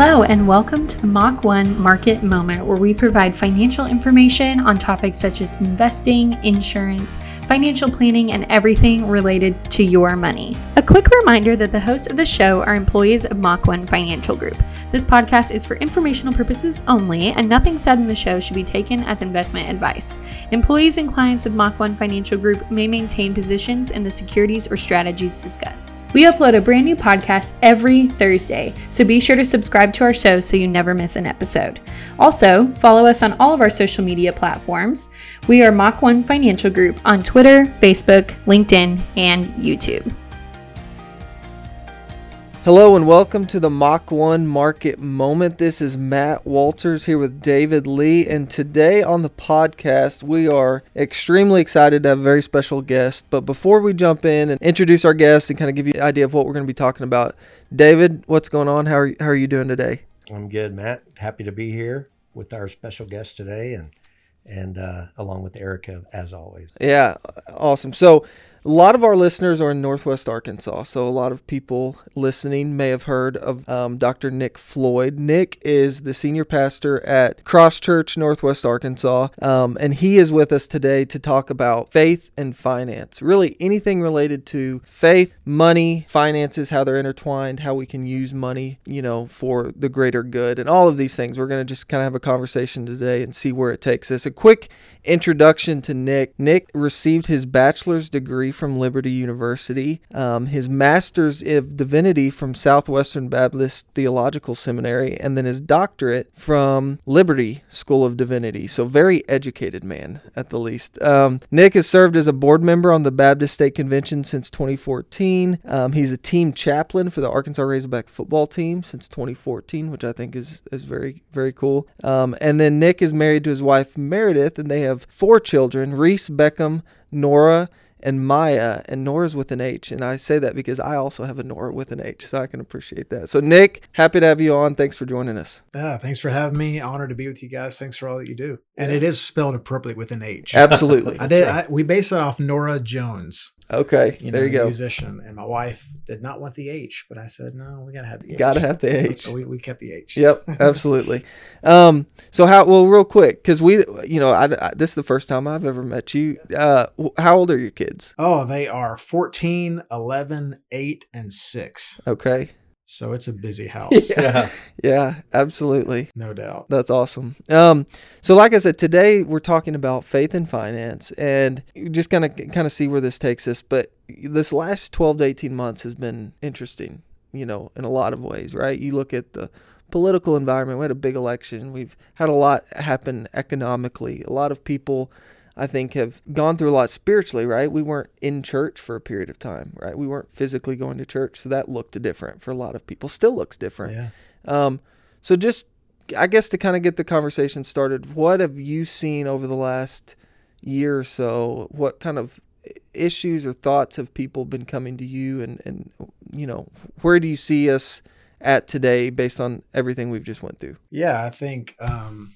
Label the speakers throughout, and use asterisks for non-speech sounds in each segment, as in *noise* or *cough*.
Speaker 1: Hello, and welcome to the Mach 1 Market Moment, where we provide financial information on topics such as investing, insurance, financial planning, and everything related to your money. A quick reminder that the hosts of the show are employees of Mach 1 Financial Group. This podcast is for informational purposes only, and nothing said in the show should be taken as investment advice. Employees and clients of Mach 1 Financial Group may maintain positions in the securities or strategies discussed. We upload a brand new podcast every Thursday, so be sure to subscribe to our show so you never miss an episode. Also, follow us on all of our social media platforms. We are Mach 1 Financial Group on Twitter, Facebook, LinkedIn, and YouTube.
Speaker 2: Hello and welcome to the Mach 1 Market Moment. This is Matt Walters here with David Lee, and today on the podcast, we are extremely excited to have a very special guest. But before we jump in and introduce our guest and kind of give you an idea of what we're going to be talking about, David, what's going on? How are, how are you doing today?
Speaker 3: I'm good, Matt. Happy to be here with our special guest today and and uh, along with Erica as always.
Speaker 2: Yeah, awesome. So a lot of our listeners are in Northwest Arkansas, so a lot of people listening may have heard of um, Dr. Nick Floyd. Nick is the senior pastor at Cross Church, Northwest Arkansas, um, and he is with us today to talk about faith and finance. Really, anything related to faith, money, finances, how they're intertwined, how we can use money, you know, for the greater good, and all of these things. We're going to just kind of have a conversation today and see where it takes us. A quick introduction to Nick. Nick received his bachelor's degree from Liberty University, um, his master's of divinity from Southwestern Baptist Theological Seminary, and then his doctorate from Liberty School of Divinity. So, very educated man at the least. Um, Nick has served as a board member on the Baptist State Convention since 2014. Um, he's a team chaplain for the Arkansas Razorback football team since 2014, which I think is, is very, very cool. Um, and then Nick is married to his wife Meredith, and they have four children Reese, Beckham, Norah, and Maya, and Norah's with an H. And I say that because I also have a Norah with an H, so I can appreciate that. So, Nick, happy to have you on. Thanks for joining us.
Speaker 4: Yeah, thanks for having me. Honored to be with you guys. Thanks for all that you do. And it is spelled appropriately with an H.
Speaker 2: Absolutely. *laughs*
Speaker 4: I did. I, we based it off Norah Jones.
Speaker 2: Okay,
Speaker 4: You
Speaker 2: there
Speaker 4: know,
Speaker 2: you go.
Speaker 4: Musician, and my wife did not want the H, but I said no, we gotta have the H.
Speaker 2: Gotta have the H.
Speaker 4: So we, we kept the H.
Speaker 2: Yep, *laughs* absolutely. Um, so how? Well, real quick, because we, you know, I, I, this is the first time I've ever met you. Uh, how old are your kids?
Speaker 4: Oh, they are 14, 11, 8, and 6.
Speaker 2: Okay.
Speaker 4: So it's a busy *laughs* house,
Speaker 2: Yeah. Yeah, absolutely.
Speaker 4: no doubt.
Speaker 2: That's awesome. Um, so like I said, today we're talking about faith and finance, and just kind of kind of see where this takes us. But this last twelve to eighteen months has been interesting, you know, in a lot of ways, right? You look at the political environment. We had a big election. We've had a lot happen economically. A lot of people. I think have gone through a lot spiritually, right? We weren't in church for a period of time, right? We weren't physically going to church, so that looked different for a lot of people. Still looks different.
Speaker 4: Yeah.
Speaker 2: Um, so just, I guess to kind of get the conversation started, what have you seen over the last year or so? What kind of issues or thoughts have people been coming to you, and and you know, where do you see us at today based on everything we've just went through?
Speaker 4: Yeah, I think um,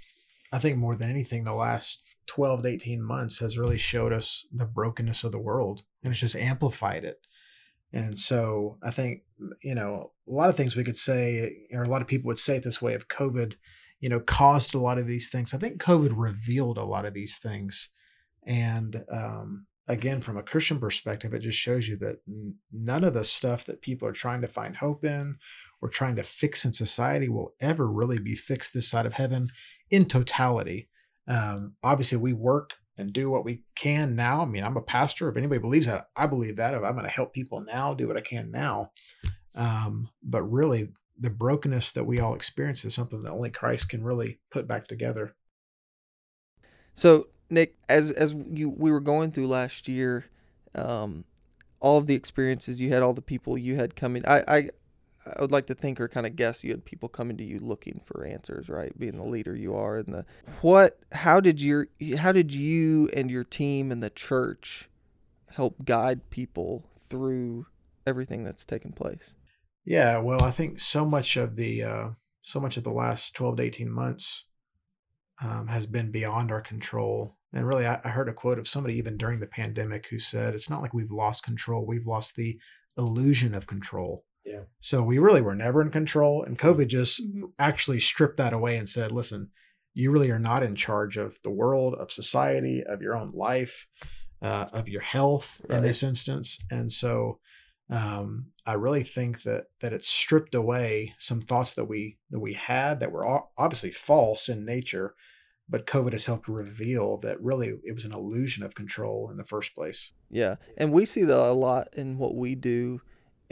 Speaker 4: I think more than anything, the last twelve to eighteen months has really showed us the brokenness of the world, and it's just amplified it. And so I think you know a lot of things we could say, or a lot of people would say it this way: of COVID, you know, caused a lot of these things. I think COVID revealed a lot of these things, and um, again, from a Christian perspective, it just shows you that none of the stuff that people are trying to find hope in or trying to fix in society will ever really be fixed this side of heaven in totality. Um, obviously, we work and do what we can now. I mean, I'm a pastor. If anybody believes that, I believe that. If I'm going to help people now, do what I can now. Um, but really, the brokenness that we all experience is something that only Christ can really put back together.
Speaker 2: So Nick, as as you we were going through last year, um, all of the experiences you had, all the people you had coming, I I, I would like to think or kind of guess you had people coming to you looking for answers, right? Being the leader you are, and the what? How did your how did you and your team and the church help guide people through everything that's taken place?
Speaker 4: Yeah, well, I think so much of the uh, so much of the last twelve to eighteen months um, has been beyond our control. And really, I, I heard a quote of somebody even during the pandemic who said, "It's not like we've lost control; we've lost the illusion of control."
Speaker 3: Yeah.
Speaker 4: So we really were never in control, and COVID just
Speaker 1: Mhm.
Speaker 4: actually stripped that away and said, listen, you really are not in charge of the world, of society, of your own life, uh, of your health right. in this instance. And so um, I really think that that it stripped away some thoughts that we that we had that were obviously false in nature, but COVID has helped reveal that really it was an illusion of control in the first place.
Speaker 2: Yeah, and we see that a lot in what we do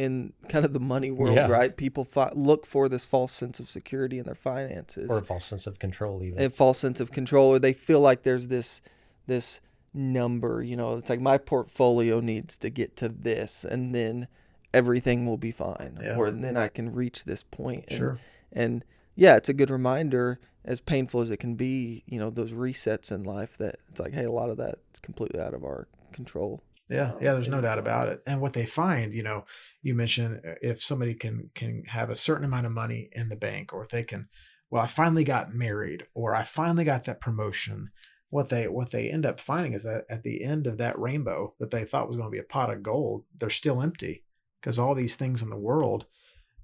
Speaker 2: in kind of the money world, yeah. right? People fi- look for this false sense of security in their finances,
Speaker 3: or a false sense of control, even
Speaker 2: a false sense of control, or they feel like there's this this number. You know, it's like my portfolio needs to get to this, and then everything will be fine, yeah. or then I can reach this point. And,
Speaker 4: sure.
Speaker 2: And yeah, it's a good reminder, as painful as it can be. You know, those resets in life that it's like, hey, a lot of that is completely out of our control.
Speaker 4: Yeah, yeah, there's no doubt about it. And what they find, you know, you mentioned uh, if somebody can can have a certain amount of money in the bank, or if they can, well, I finally got married, or I finally got that promotion. What they what they end up finding is that at the end of that rainbow that they thought was going to be a pot of gold, they're still empty because all these things in the world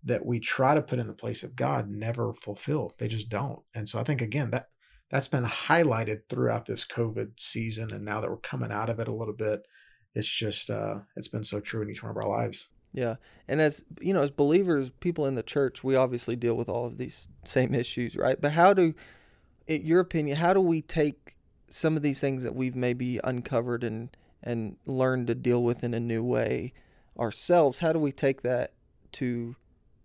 Speaker 4: that we try to put in the place of God never fulfill. They just don't. And so I think again that that's been highlighted throughout this COVID season, and now that we're coming out of it a little bit it's just uh, it's been so true in each one of our lives.
Speaker 2: Yeah, and as you know, as believers, people in the church, we obviously deal with all of these same issues, right? But how do, in your opinion, how do we take some of these things that we've maybe uncovered and and learned to deal with in a new way ourselves? How do we take that to,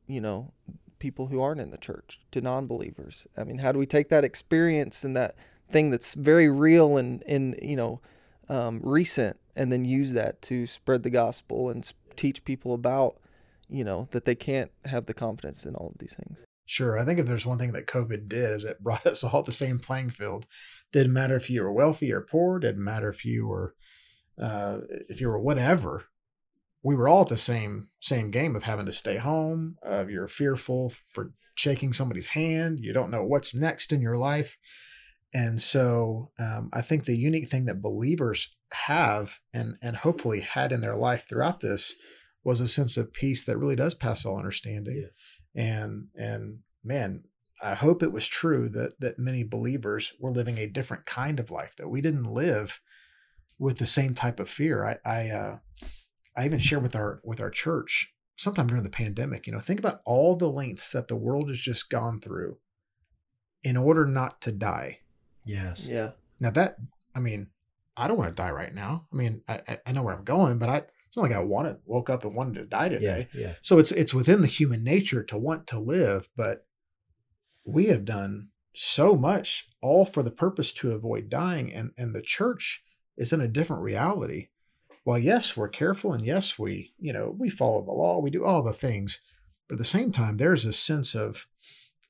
Speaker 2: you know, people who aren't in the church, to non-believers? I mean, how do we take that experience and that thing that's very real and and you know, um, recent and then use that to spread the gospel and teach people about, you know, that they can't have the confidence in all of these things.
Speaker 4: Sure. I think if there's one thing that COVID did is it brought *laughs* us all the same playing field. Didn't matter if you were wealthy or poor. Didn't matter if you were, uh, if you were whatever. We were all at the same same game of having to stay home. Of you're fearful for shaking somebody's hand. You don't know what's next in your life. And so um, I think the unique thing that believers have and and hopefully had in their life throughout this was a sense of peace that really does pass all understanding. Yeah. And and man, I hope it was true that that many believers were living a different kind of life that we didn't live with the same type of fear. I I uh, I even share with our with our church sometime during the pandemic. You know, think about all the lengths that the world has just gone through in order not to die
Speaker 3: Yes.
Speaker 2: Yeah.
Speaker 4: Now that I mean, I don't want to die right now. I mean, I, I know where I'm going, but I it's not like I wanted woke up and wanted to die today.
Speaker 3: Yeah, yeah.
Speaker 4: So it's it's within the human nature to want to live, but we have done so much all for the purpose to avoid dying and and the church is in a different reality. Well, yes, we're careful and yes, we, you know, we follow the law, we do all the things, but at the same time there's a sense of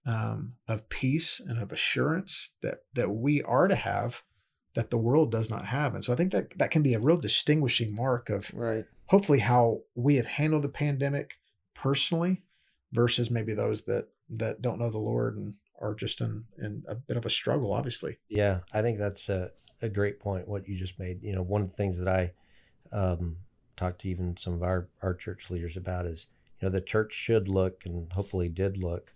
Speaker 4: um, of peace and of assurance that that we are to have that the world does not have. And so I think that that can be a real distinguishing mark of
Speaker 2: right.
Speaker 4: hopefully how we have handled the pandemic personally versus maybe those that that don't know the Lord and are just in in a bit of a struggle obviously.
Speaker 3: Yeah, I think that's a, a great point what you just made. You know, one of the things that I um, talked to even some of our our church leaders about is you know the church should look and hopefully did look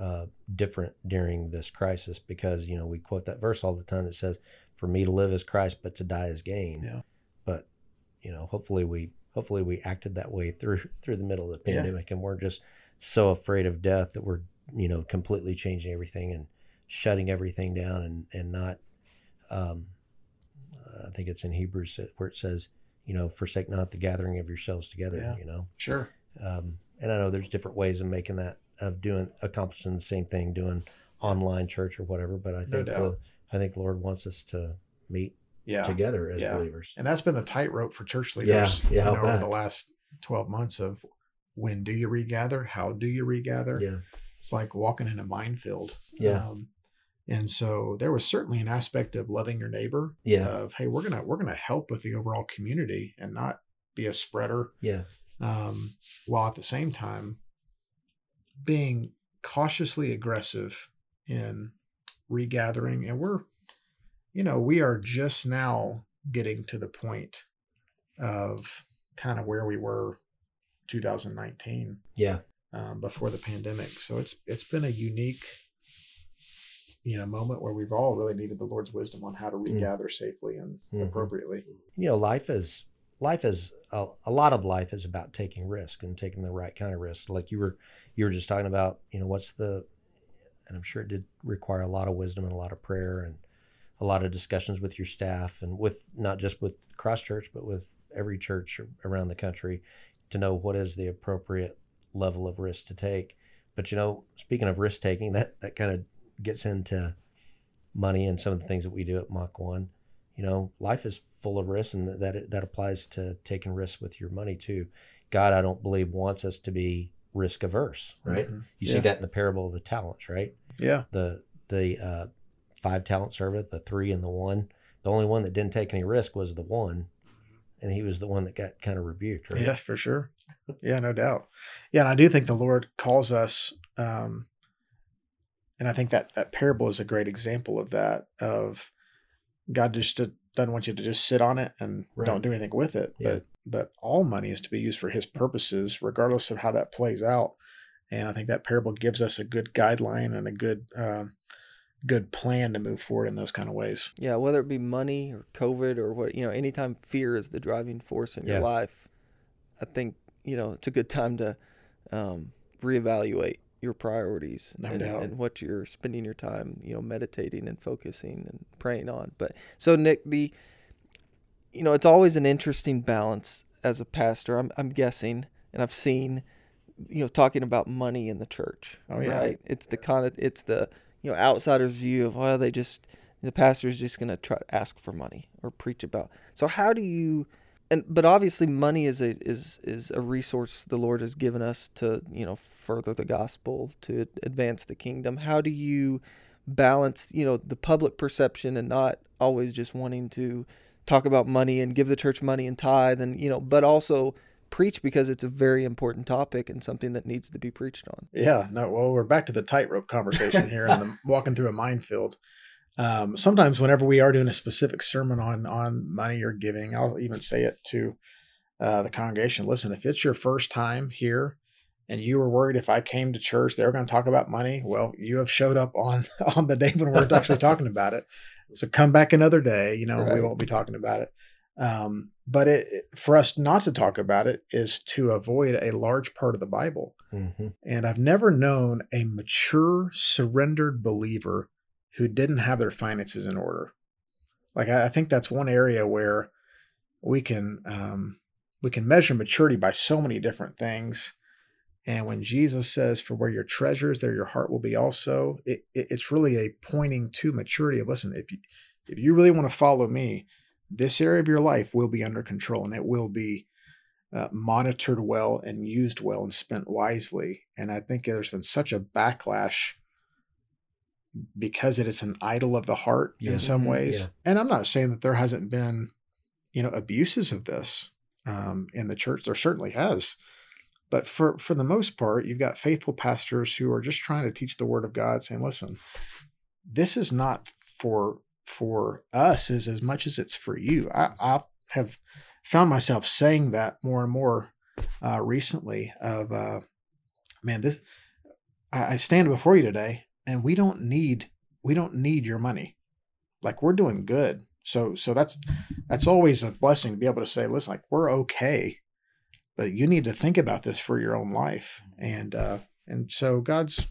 Speaker 3: uh, different during this crisis because you know we quote that verse all the time that says, "For me to live is Christ, but to die is gain."
Speaker 4: Yeah.
Speaker 3: But you know, hopefully we hopefully we acted that way through through the middle of the pandemic, yeah. and we're just so afraid of death that we're you know completely changing everything and shutting everything down and and not. Um, I think it's in Hebrews where it says, you know, forsake not the gathering of yourselves together.
Speaker 4: Yeah.
Speaker 3: You know.
Speaker 4: Sure.
Speaker 3: Um, and I know there's different ways of making that of doing accomplishing the same thing, doing online church or whatever. But I think no the, I think the Lord wants us to meet
Speaker 4: yeah.
Speaker 3: together as
Speaker 4: yeah.
Speaker 3: believers,
Speaker 4: and that's been the tightrope for church leaders. Yeah, yeah. You know, over the last twelve months of when do you regather? How do you regather?
Speaker 3: Yeah,
Speaker 4: it's like walking in a minefield.
Speaker 3: Yeah. Um,
Speaker 4: and so there was certainly an aspect of loving your neighbor.
Speaker 3: Yeah.
Speaker 4: Of hey, we're gonna we're gonna help with the overall community and not be a spreader.
Speaker 3: Yeah.
Speaker 4: Um, while at the same time being cautiously aggressive in regathering. And we're, you know, we are just now getting to the point of kind of where we were 2019.
Speaker 3: Yeah.
Speaker 4: um, before the pandemic. So it's it's been a unique, you know, moment where we've all really needed the Lord's wisdom on how to regather safely and
Speaker 3: Mhm.
Speaker 4: appropriately.
Speaker 3: you know life is life is a, a lot of life is about taking risk and taking the right kind of risk like you were you were just talking about you know what's the and i'm sure it did require a lot of wisdom and a lot of prayer and a lot of discussions with your staff and with not just with cross church but with every church around the country to know what is the appropriate level of risk to take. But you know speaking of risk taking that that kind of gets into money and some of the things that we do at mach 1 you know life is full of risks and that that applies to taking risks with your money too. God i don't believe wants us to be risk averse right?
Speaker 4: Mhm.
Speaker 3: you
Speaker 2: Yeah.
Speaker 3: see that in the parable of the talents right
Speaker 4: Yeah.
Speaker 3: the the uh, five talent servant the three and the one the only one that didn't take any risk was the one and he was the one that got kind of rebuked right
Speaker 4: Yeah, for sure. Yeah, no doubt. Yeah, and I do think the Lord calls us, um, and I think that that parable is a great example of that. Of God just to- doesn't want you to just sit on it and
Speaker 3: Right.
Speaker 4: don't do anything with it,
Speaker 3: Yeah.
Speaker 4: but but all money is to be used for His purposes, regardless of how that plays out. And I think that parable gives us a good guideline and a good um, good plan to move forward in those kind of ways.
Speaker 2: Yeah, whether it be money or COVID or what, you know, anytime fear is the driving force in
Speaker 3: Yeah.
Speaker 2: your life, I think, you know, it's a good time to um, reevaluate your priorities
Speaker 4: No
Speaker 2: and, and what you're spending your time, you know, meditating and focusing and praying on. But so, Nick, the, you know, it's always an interesting balance as a pastor, I'm, I'm guessing, and I've seen, you know, talking about money in the church.
Speaker 4: Oh, yeah.
Speaker 2: Right. It's the kind of, it's the, you know, outsider's view of, well, they just, the pastor's just going to try to ask for money or preach about. So how do you and but obviously money is a is is a resource the Lord has given us to, you know, further the gospel, to advance the kingdom. How do you balance, you know, the public perception and not always just wanting to talk about money and give the church money and tithe and, you know, but also preach because it's a very important topic and something that needs to be preached on.
Speaker 4: Yeah, no. Well, we're back to the tightrope conversation here and the, *laughs* walking through a minefield. Um, sometimes, whenever we are doing a specific sermon on on money or giving, I'll even say it to uh, the congregation. Listen, if it's your first time here, and you were worried if I came to church they were going to talk about money, well, you have showed up on *laughs* on the day when we're actually talking about it. So come back another day. You know, we won't be talking about it. Um, but it, for us not to talk about it is to avoid a large part of the Bible.
Speaker 3: hmm
Speaker 4: And I've never known a mature, surrendered believer who didn't have their finances in order. Like I, I think that's one area where we can um, we can measure maturity by so many different things. And when Jesus says, "For where your treasure is, there your heart will be also," it, it, it's really a pointing to maturity. Of listen, if you if you really want to follow me, this area of your life will be under control, and it will be uh, monitored well and used well and spent wisely. And I think there's been such a backlash because it is an idol of the heart
Speaker 3: Yeah.
Speaker 4: in some
Speaker 2: Mhm.
Speaker 4: ways.
Speaker 3: Yeah.
Speaker 4: And I'm not saying that there hasn't been, you know, abuses of this um, in the church. There certainly has. But for, for the most part, you've got faithful pastors who are just trying to teach the word of God, saying, listen, this is not for for us is as much as it's for you. I, I have found myself saying that more and more uh, recently. Of uh, man, this I, I stand before you today, and we don't need we don't need your money. Like we're doing good. So so that's that's always a blessing to be able to say, listen, like we're okay, but you need to think about this for your own life. And uh, and so God's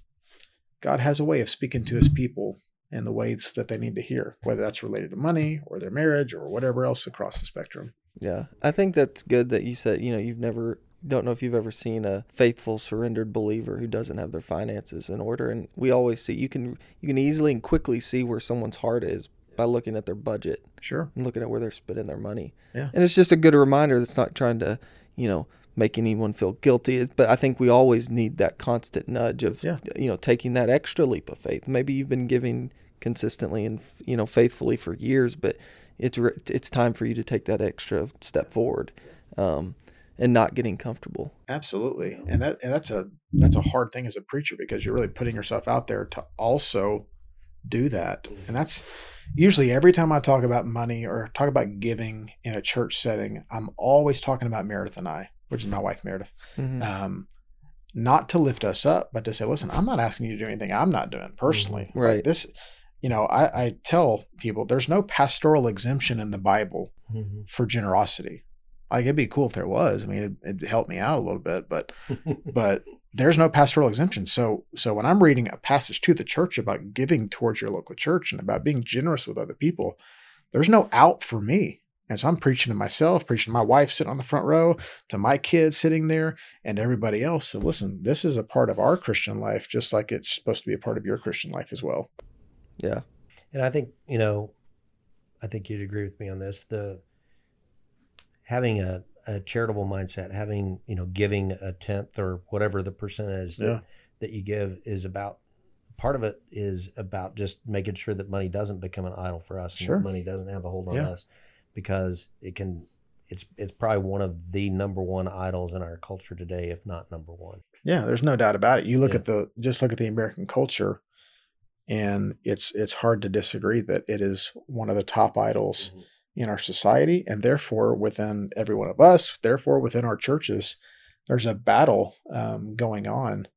Speaker 4: God has a way of speaking to His people in the ways that they need to hear, whether that's related to money or their marriage or whatever else across the spectrum.
Speaker 2: Yeah, I think that's good that you said, you know, you've never don't know if you've ever seen a faithful surrendered believer who doesn't have their finances in order and we always see you can you can easily and quickly see where someone's heart is by looking at their budget
Speaker 4: Sure.
Speaker 2: and looking at where they're spending their money.
Speaker 4: Yeah.
Speaker 2: And it's just a good reminder that's not trying to, you know, make anyone feel guilty, but I think we always need that constant nudge of
Speaker 4: Yeah.
Speaker 2: you know, taking that extra leap of faith. Maybe you've been giving consistently and you know faithfully for years, but it's re- it's time for you to take that extra step forward, um, and not getting comfortable.
Speaker 4: Absolutely. And that and that's a that's a hard thing as a preacher because you're really putting yourself out there to also do that. And that's usually every time I talk about money or talk about giving in a church setting, I'm always talking about Meredith and I, which is my wife Meredith.
Speaker 2: Mhm.
Speaker 4: Um, not to lift us up, but to say, listen, I'm not asking you to do anything I'm not doing personally.
Speaker 2: Mm-hmm. Right.
Speaker 4: Like this, you know, I, I tell people there's no pastoral exemption in the Bible
Speaker 3: Mhm.
Speaker 4: for generosity. Like it'd be cool if there was. I mean, it'd, it'd help me out a little bit, but *laughs* but there's no pastoral exemption. So so when I'm reading a passage to the church about giving towards your local church and about being generous with other people, there's no out for me. And so I'm preaching to myself, preaching to my wife sitting on the front row, to my kids sitting there, and everybody else. So listen, this is a part of our Christian life, just like it's supposed to be a part of your Christian life as well.
Speaker 2: Yeah.
Speaker 3: And I think, you know, I think you'd agree with me on this. The having a, a charitable mindset, having, you know, giving a tenth or whatever the percentage that,
Speaker 4: Yeah.
Speaker 3: that you give is about part of it is about just making sure that money doesn't become an idol for us
Speaker 4: Sure.
Speaker 3: and that money doesn't have a hold on
Speaker 4: Yeah.
Speaker 3: us because it can it's it's probably one of the number one idols in our culture today, if not number one.
Speaker 4: Yeah, there's no doubt about it. You look
Speaker 3: Yeah.
Speaker 4: at the just look at the American culture, and it's it's hard to disagree that it is one of the top idols in our society, and therefore within every one of us, therefore within our churches, there's a battle um, going on.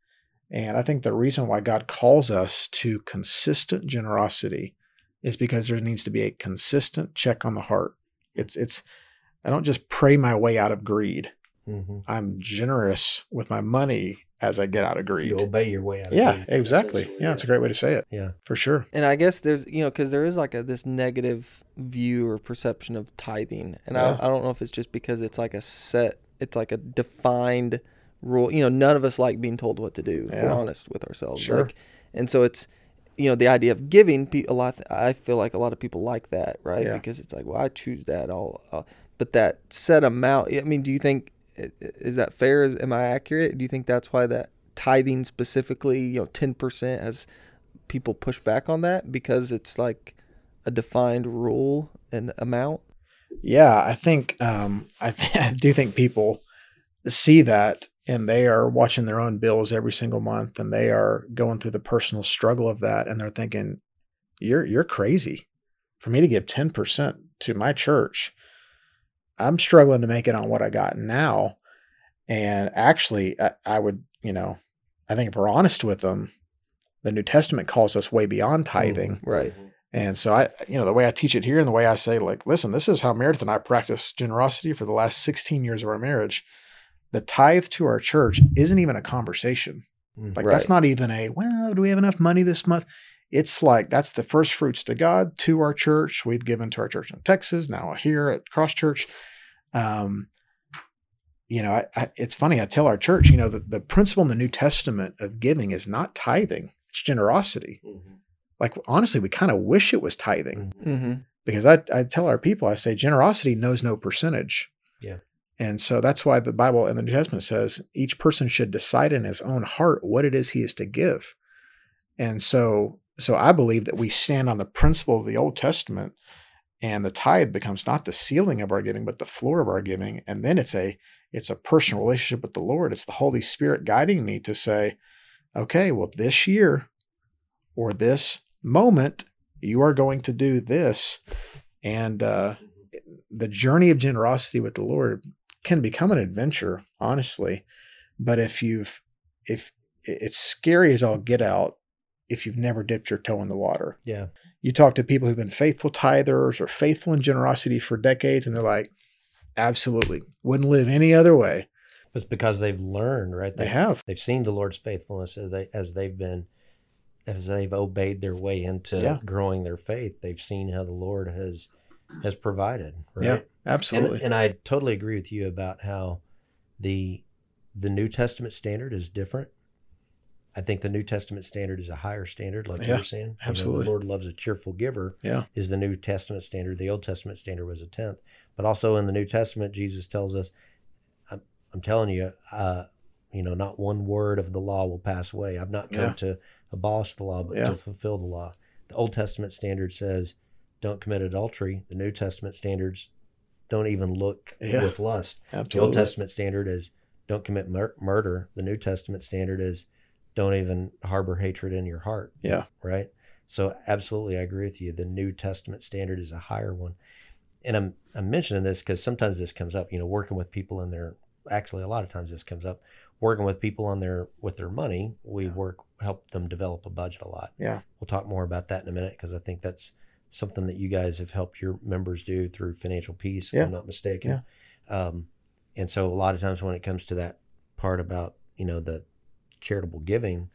Speaker 4: And I think the reason why God calls us to consistent generosity is because there needs to be a consistent check on the heart. It's it's I don't just pray my way out of greed.
Speaker 3: Mm-hmm.
Speaker 4: I'm generous with my money as I get out of greed.
Speaker 3: You obey your way out. Of
Speaker 4: Yeah,
Speaker 3: greed,
Speaker 4: exactly.
Speaker 3: essentially,
Speaker 4: Yeah, it's a great way to say it
Speaker 3: yeah.
Speaker 4: for sure.
Speaker 2: And I guess there's, you know, because there is like a this negative view or perception of tithing, and
Speaker 4: Yeah.
Speaker 2: I, I don't know if it's just because it's like a set, it's like a defined rule. You know, none of us like being told what to do. If we're honest with ourselves,
Speaker 4: Sure.
Speaker 2: Like, and so it's, you know, the idea of giving. A lot. I feel like a lot of people like that, right?
Speaker 4: Yeah.
Speaker 2: Because it's like, well, I choose that. I'll, uh, but that set amount. I mean, do you think is that fair? Is, am I accurate? Do you think that's why that tithing specifically, you know, ten percent has people push back on that because it's like a defined rule and amount.
Speaker 4: Yeah, I think um, I, th- *laughs* I do think people see that and they are watching their own bills every single month and they are going through the personal struggle of that and they're thinking, "You're you're crazy for me to give ten percent to my church. I'm struggling to make it on what I got now." And actually, I, I would, you know, I think if we're honest with them, the New Testament calls us way beyond mm, tithing.
Speaker 2: Right.
Speaker 4: And so I, you know, the way I teach it here and the way I say, like, listen, this is how Meredith and I practice generosity for the last 16 years of our marriage. The tithe to our church isn't even a conversation.
Speaker 3: Mm.
Speaker 4: Like
Speaker 2: Right.
Speaker 4: that's not even a, well, do we have enough money this month? It's like that's the first fruits to God to our church. We've given to our church in Texas, now here at Cross Church. Um, you know, I, I, it's funny. I tell our church, you know, the, the principle in the New Testament of giving is not tithing; it's generosity. Like honestly, we kind of wish it was tithing
Speaker 2: Mm-hmm.
Speaker 4: because I, I tell our people, I say generosity knows no percentage.
Speaker 3: Yeah.
Speaker 4: And so that's why the Bible in the New Testament says each person should decide in his own heart what it is he is to give. And so so I believe that we stand on the principle of the Old Testament and the tithe becomes not the ceiling of our giving, but the floor of our giving. And then it's a it's a personal relationship with the Lord. It's the Holy Spirit guiding me to say, okay, well, this year or this moment, you are going to do this. And uh, the journey of generosity with the Lord can become an adventure, honestly. But if you've, if it's scary as all get out, if you've never dipped your toe in the water,
Speaker 3: Yeah.
Speaker 4: you talk to people who've been faithful tithers or faithful in generosity for decades, and they're like, absolutely, wouldn't live any other way.
Speaker 3: It's because they've learned, right?
Speaker 4: They have.
Speaker 3: They've seen the Lord's faithfulness as they as they've been as they've obeyed their way into
Speaker 4: Yeah.
Speaker 3: growing their faith. They've seen how the Lord has has provided. Right?
Speaker 4: Yeah, absolutely.
Speaker 3: And, and I totally agree with you about how the the New Testament standard is different. I think the New Testament standard is a higher standard, like you
Speaker 4: Yeah,
Speaker 3: were saying. You know,
Speaker 4: absolutely.
Speaker 3: the Lord loves a cheerful giver.
Speaker 4: Yeah.
Speaker 3: is the New Testament standard. The Old Testament standard was a tenth, but also in the New Testament, Jesus tells us, "I'm, I'm telling you, uh, you know, not one word of the law will pass away. I've not come
Speaker 4: Yeah.
Speaker 3: to abolish the law, but
Speaker 4: Yeah.
Speaker 3: to fulfill the law." The Old Testament standard says, "Don't commit adultery." The New Testament standards don't even look
Speaker 4: Yeah.
Speaker 3: with lust. The Old. Testament standard is don't commit mur- murder. The New Testament standard is don't even harbor hatred in your heart.
Speaker 4: Yeah.
Speaker 3: Right. So absolutely, I agree with you. The New Testament standard is a higher one, and I'm I'm mentioning this because sometimes this comes up. You know, working with people in their actually a lot of times this comes up working with people on their with their money, we
Speaker 4: Yeah.
Speaker 3: work help them develop a budget a lot.
Speaker 4: Yeah.
Speaker 3: We'll talk more about that in a minute because I think that's something that you guys have helped your members do through financial peace, if
Speaker 4: Yeah.
Speaker 3: I'm not mistaken. Yeah. Um, and so a lot of times when it comes to that part about you know the charitable giving,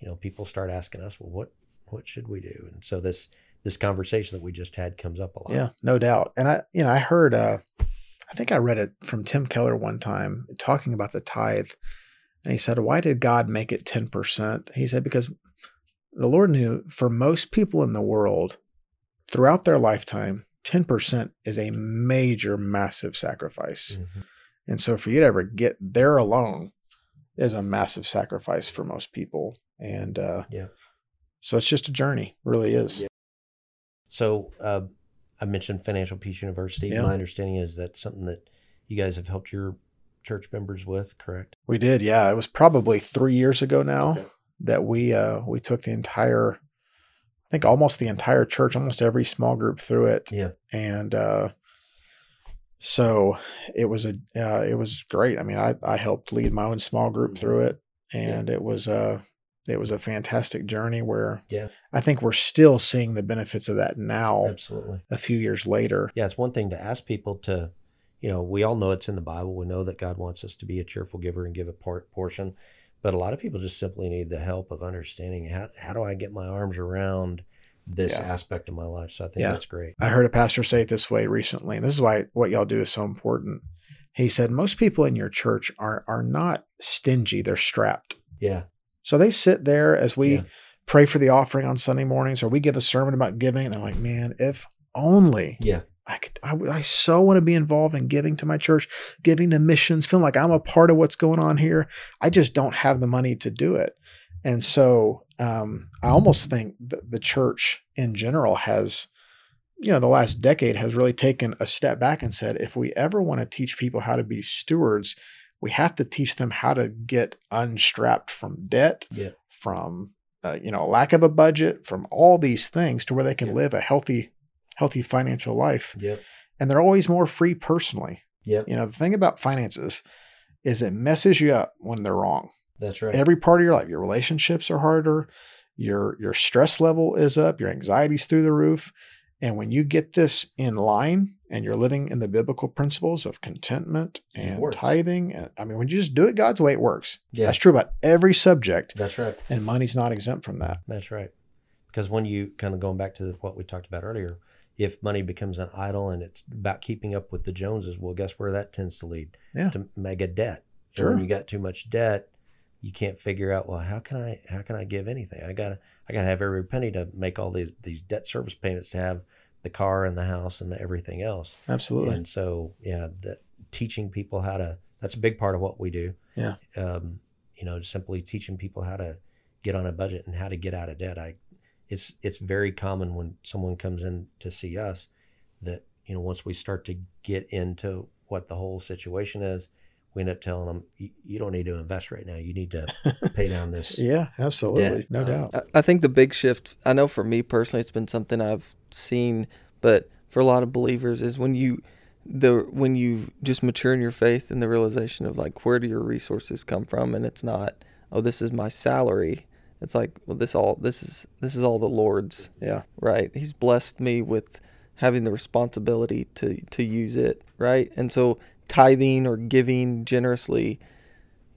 Speaker 3: you know, people start asking us, well, what what should we do? And so this this conversation that we just had comes up a lot.
Speaker 4: Yeah, no doubt. And I, you know, I heard, uh, I think I read it from Tim Keller one time talking about the tithe. And he said, Why did God make it 10%? He said, Because the Lord knew for most people in the world throughout their lifetime, 10% is a major, massive sacrifice.
Speaker 3: Mhm.
Speaker 4: And so for you to ever get there alone is a massive sacrifice for most people. And uh,
Speaker 3: Yeah.
Speaker 4: so it's just a journey, really is.
Speaker 3: Yeah. So uh, I mentioned Financial Peace University.
Speaker 4: Yeah.
Speaker 3: My understanding is that something that you guys have helped your church members with, correct?
Speaker 4: We did, yeah. It was probably three years ago now
Speaker 3: Okay.
Speaker 4: that we uh, we took the entire, think almost the entire church, almost every small group through it,
Speaker 3: Yeah.
Speaker 4: and uh, so it was a uh, it was great. I mean, I I helped lead my own small group through it, and it was a it was a fantastic journey where
Speaker 3: Yeah.
Speaker 4: I think we're still seeing the benefits of that now,
Speaker 3: Absolutely.
Speaker 4: a few years later.
Speaker 3: Yeah, it's one thing to ask people to, you know, we all know it's in the Bible. We know that God wants us to be a cheerful giver and give a part portion, but a lot of people just simply need the help of understanding how how do I get my arms around this
Speaker 4: Yeah.
Speaker 3: aspect of my life. So I think
Speaker 4: Yeah.
Speaker 3: that's great.
Speaker 4: I heard a pastor say it this way recently, and this is why what y'all do is so important. He said most people in your church are are not stingy; they're strapped.
Speaker 3: Yeah.
Speaker 4: So they sit there as we
Speaker 3: Yeah.
Speaker 4: pray for the offering on Sunday mornings, or we give a sermon about giving, and they're like, "Man, if only
Speaker 3: Yeah.
Speaker 4: I could, I, I so want to be involved in giving to my church, giving to missions, feeling like I'm a part of what's going on here. I just don't have the money to do it. And so um, I almost think that the church in general has, you know, the last decade has really taken a step back and said, if we ever want to teach people how to be stewards, we have to teach them how to get unstrapped from debt,
Speaker 3: Yeah.
Speaker 4: from uh, you know lack of a budget, from all these things to where they can
Speaker 3: Yeah.
Speaker 4: live a healthy, healthy financial life
Speaker 3: Yep.
Speaker 4: and they're always more free personally.
Speaker 3: Yep.
Speaker 4: You know, the thing about finances is it messes you up when they're wrong.
Speaker 3: That's right.
Speaker 4: Every part of your life, your relationships are harder, your your stress level is up, your anxiety's through the roof. And when you get this in line and you're living in the biblical principles of contentment and tithing, and I mean, when you just do it God's way, it works.
Speaker 3: Yeah.
Speaker 4: That's true about every subject,
Speaker 3: That's right.
Speaker 4: and money's not exempt from that.
Speaker 3: That's right. Because when you kind of going back to what we talked about earlier, if money becomes an idol and it's about keeping up with the Joneses, well, guess where that tends to lead?
Speaker 4: Yeah.
Speaker 3: To mega debt. And
Speaker 4: Sure.
Speaker 3: when you got too much debt, you can't figure out, well, how can I how can I give anything? I gotta I gotta have every penny to make all these these debt service payments to have the car and the house and the everything else.
Speaker 4: Absolutely.
Speaker 3: And so, yeah, that teaching people how to that's a big part of what we do.
Speaker 4: Yeah.
Speaker 3: Um, you know, simply teaching people how to get on a budget and how to get out of debt. I it's it's very common when someone comes in to see us that, you know, once we start to get into what the whole situation is, we end up telling them, you, you don't need to invest right now. You need to *laughs* pay down this.
Speaker 4: yeah, absolutely.
Speaker 3: Yeah.
Speaker 4: No
Speaker 3: Um,
Speaker 4: doubt.
Speaker 2: I- I think the big shift, I know for me personally, it's been something I've seen, but for a lot of believers is when you the when you just mature in your faith and the realization of like where do your resources come from and it's not oh this is my salary it's like well this all this is this is all the lord's
Speaker 4: Yeah.
Speaker 2: right he's blessed me with having the responsibility to to use it right and so tithing or giving generously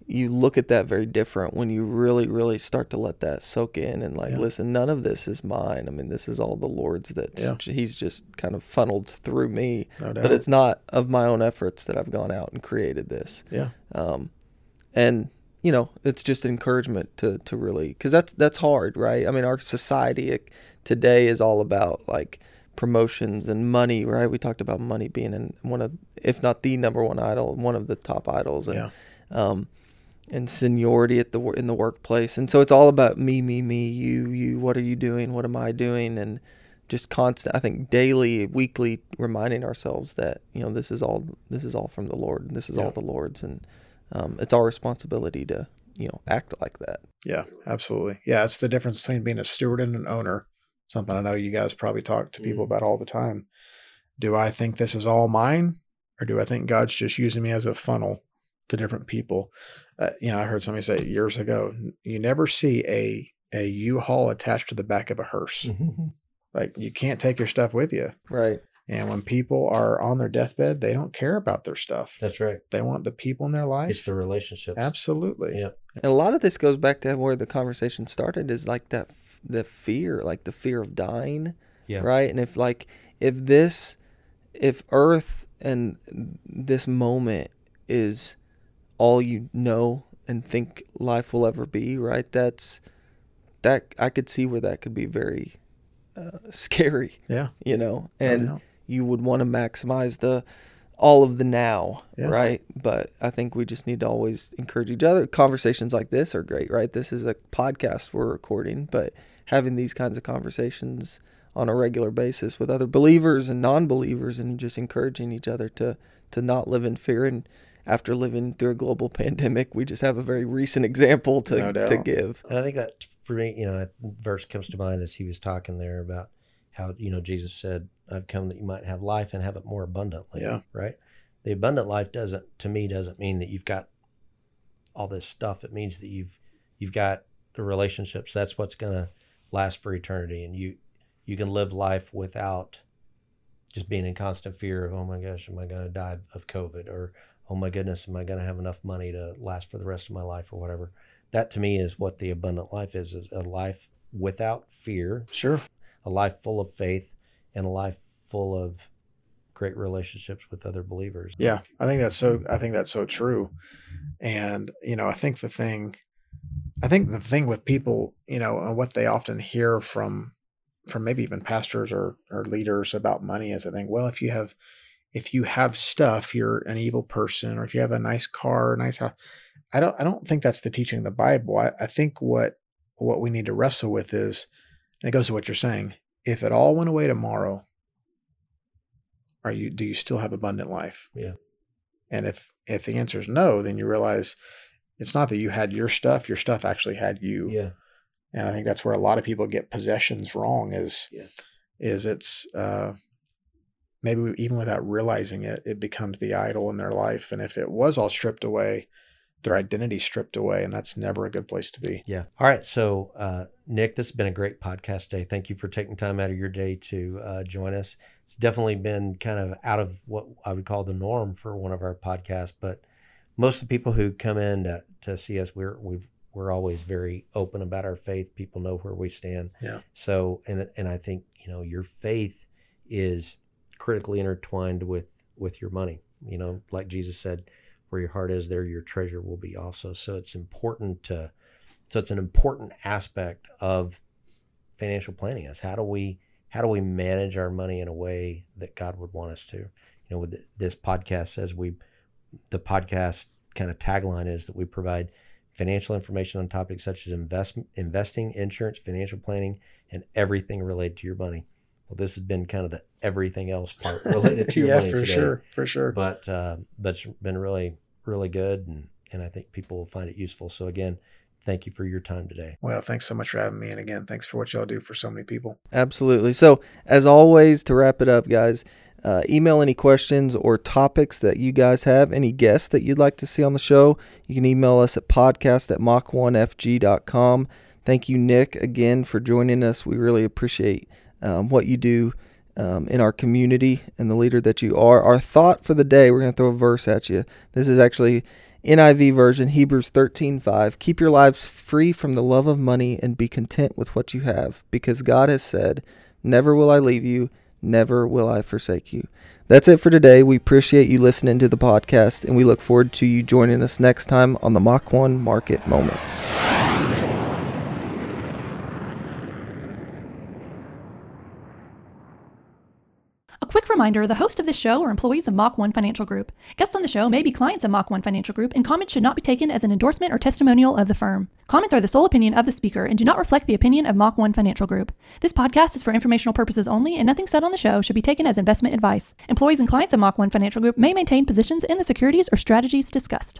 Speaker 2: you look at that very different when you really really start to let that soak in and like
Speaker 4: Yeah.
Speaker 2: listen none of this is mine i mean this is all the lord's that
Speaker 4: Yeah.
Speaker 2: he's just kind of funneled through me
Speaker 4: No doubt.
Speaker 2: but it's not of my own efforts that i've gone out and created this
Speaker 4: yeah.
Speaker 2: um, and you know it's just encouragement to to really because that's that's hard right? I mean our society it, today is all about like promotions and money right? We talked about money being in one of if not the number one idol one of the top idols and
Speaker 4: Yeah.
Speaker 2: um and seniority at the in the workplace. And so it's all about me me me you you what are you doing? What am i doing? And just constant i think daily weekly reminding ourselves that you know this is all this is all from the lord. This is
Speaker 4: Yeah.
Speaker 2: all the lord's and um, it's our responsibility to you know act like that
Speaker 4: Yeah, absolutely. Yeah, it's the difference between being a steward and an owner. Something I know you guys probably talk to people
Speaker 3: Mhm.
Speaker 4: about all the time. Do I think this is all mine, or do I think God's just using me as a funnel to different people. Uh, you know, I heard somebody say years ago, you never see a a U-Haul attached to the back of a hearse.
Speaker 3: Mhm.
Speaker 4: Like you can't take your stuff with you.
Speaker 2: Right.
Speaker 4: And when people are on their deathbed, they don't care about their stuff.
Speaker 3: That's right.
Speaker 4: They want the people in their life.
Speaker 3: It's the relationships.
Speaker 4: Absolutely.
Speaker 3: Yeah.
Speaker 2: And a lot of this goes back to where the conversation started is like that f- the fear, like the fear of dying,
Speaker 3: Yeah.
Speaker 2: right? And if like if this if earth and this moment is all you know and think life will ever be, right? That's that I could see where that could be very uh, *laughs* scary,
Speaker 4: Yeah.
Speaker 2: you know.
Speaker 4: No
Speaker 2: And
Speaker 4: doubt.
Speaker 2: You would want to maximize the all of the now,
Speaker 4: Yeah.
Speaker 2: right? But I think we just need to always encourage each other. Conversations like this are great, right? This is a podcast we're recording, but having these kinds of conversations on a regular basis with other believers and non-believers and just encouraging each other to to not live in fear and after living through a global *laughs* pandemic, we just have a very recent example to
Speaker 4: No
Speaker 2: to give.
Speaker 3: And I think that for me, you know, that verse comes to mind as he was talking there about how, you know, Jesus said, I've come that you might have life and have it more abundantly.
Speaker 4: Yeah.
Speaker 3: Right. The abundant life doesn't, to me, doesn't mean that you've got all this stuff. It means that you've, you've got the relationships. That's what's going to last for eternity. And you, you can live life without just being in constant fear of, oh my gosh, am I going to die of COVID? Or, oh my goodness, am I going to have enough money to last for the rest of my life or whatever? that to me is what the abundant life is, is a life without fear
Speaker 4: Sure.
Speaker 3: a life full of faith and a life full of great relationships with other believers
Speaker 4: Yeah, I think that's so. I think that's so true. And you know, I think the thing, I think the thing with people, you know, and what they often hear from, from maybe even pastors or or leaders about money is, I think, well, if you have, if you have stuff, you're an evil person, or if you have a nice car, a nice house. I don't. I don't think that's the teaching of the Bible. I, I think what what we need to wrestle with is, and it goes to what you're saying. If it all went away tomorrow, are you? Do you still have abundant life?
Speaker 3: Yeah.
Speaker 4: And if if the answer is no, then you realize it's not that you had your stuff; your stuff actually had you.
Speaker 3: yeah
Speaker 4: And I think that's where a lot of people get possessions wrong. Is
Speaker 3: Yeah.
Speaker 4: is it's uh, maybe even without realizing it, it becomes the idol in their life. And if it was all stripped away, their identity stripped away, and that's never a good place to be.
Speaker 3: yeah. All right. So uh, nick this has been a great podcast day. Thank you for taking time out of your day to uh, join us. It's definitely been kind of out of what i would call the norm for one of our podcasts but most of the people who come in to, to see us we're we've we're always very open about our faith. People know where we stand.
Speaker 4: Yeah.
Speaker 3: so and and i think you know your faith is critically intertwined with with your money. You know like jesus said where your heart is there your treasure will be also. So it's important to so it's an important aspect of financial planning is how do we how do we manage our money in a way that god would want us to? You know with this podcast says we the podcast kind of tagline is that we provide financial information on topics such as invest, investing insurance, financial planning and everything related to your money. Well this has been kind of the everything else part *laughs* related to your
Speaker 4: yeah,
Speaker 3: money
Speaker 4: for
Speaker 3: today.
Speaker 4: sure, for sure.
Speaker 3: but uh, but it's been really really good and and I think people will find it useful. So again, thank you for your time today.
Speaker 4: well, thanks so much for having me, and again, thanks for what y'all do for so many people.
Speaker 2: Absolutely. So, as always, to wrap it up, guys, uh, email any questions or topics that you guys have, any guests that you'd like to see on the show. You can email us at podcast at mach1fg.com. Thank you, Nick, again for joining us. We really appreciate um, what you do um, in our community and the leader that you are. Our thought for the day, we're going to throw a verse at you. This is actually NIV version, Hebrews 13:5. Keep your lives free from the love of money and be content with what you have, because God has said, "Never will I leave you, never will I forsake you." That's it for today. We appreciate you listening to the podcast, and we look forward to you joining us next time on the Mach 1 Market Moment.
Speaker 5: Quick reminder the host of this show are employees of Mach 1 Financial Group. Guests on the show may be clients of Mach 1 Financial Group, and comments should not be taken as an endorsement or testimonial of the firm. Comments are the sole opinion of the speaker and do not reflect the opinion of Mach 1 Financial Group. This podcast is for informational purposes only, and nothing said on the show should be taken as investment advice. Employees and clients of Mach 1 Financial Group may maintain positions in the securities or strategies discussed.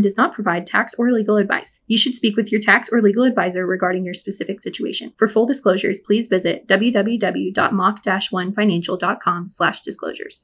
Speaker 1: does not provide tax or legal advice. You should speak with your tax or legal advisor regarding your specific situation. For full disclosures, please visit www.mach-1financial.com slash disclosures.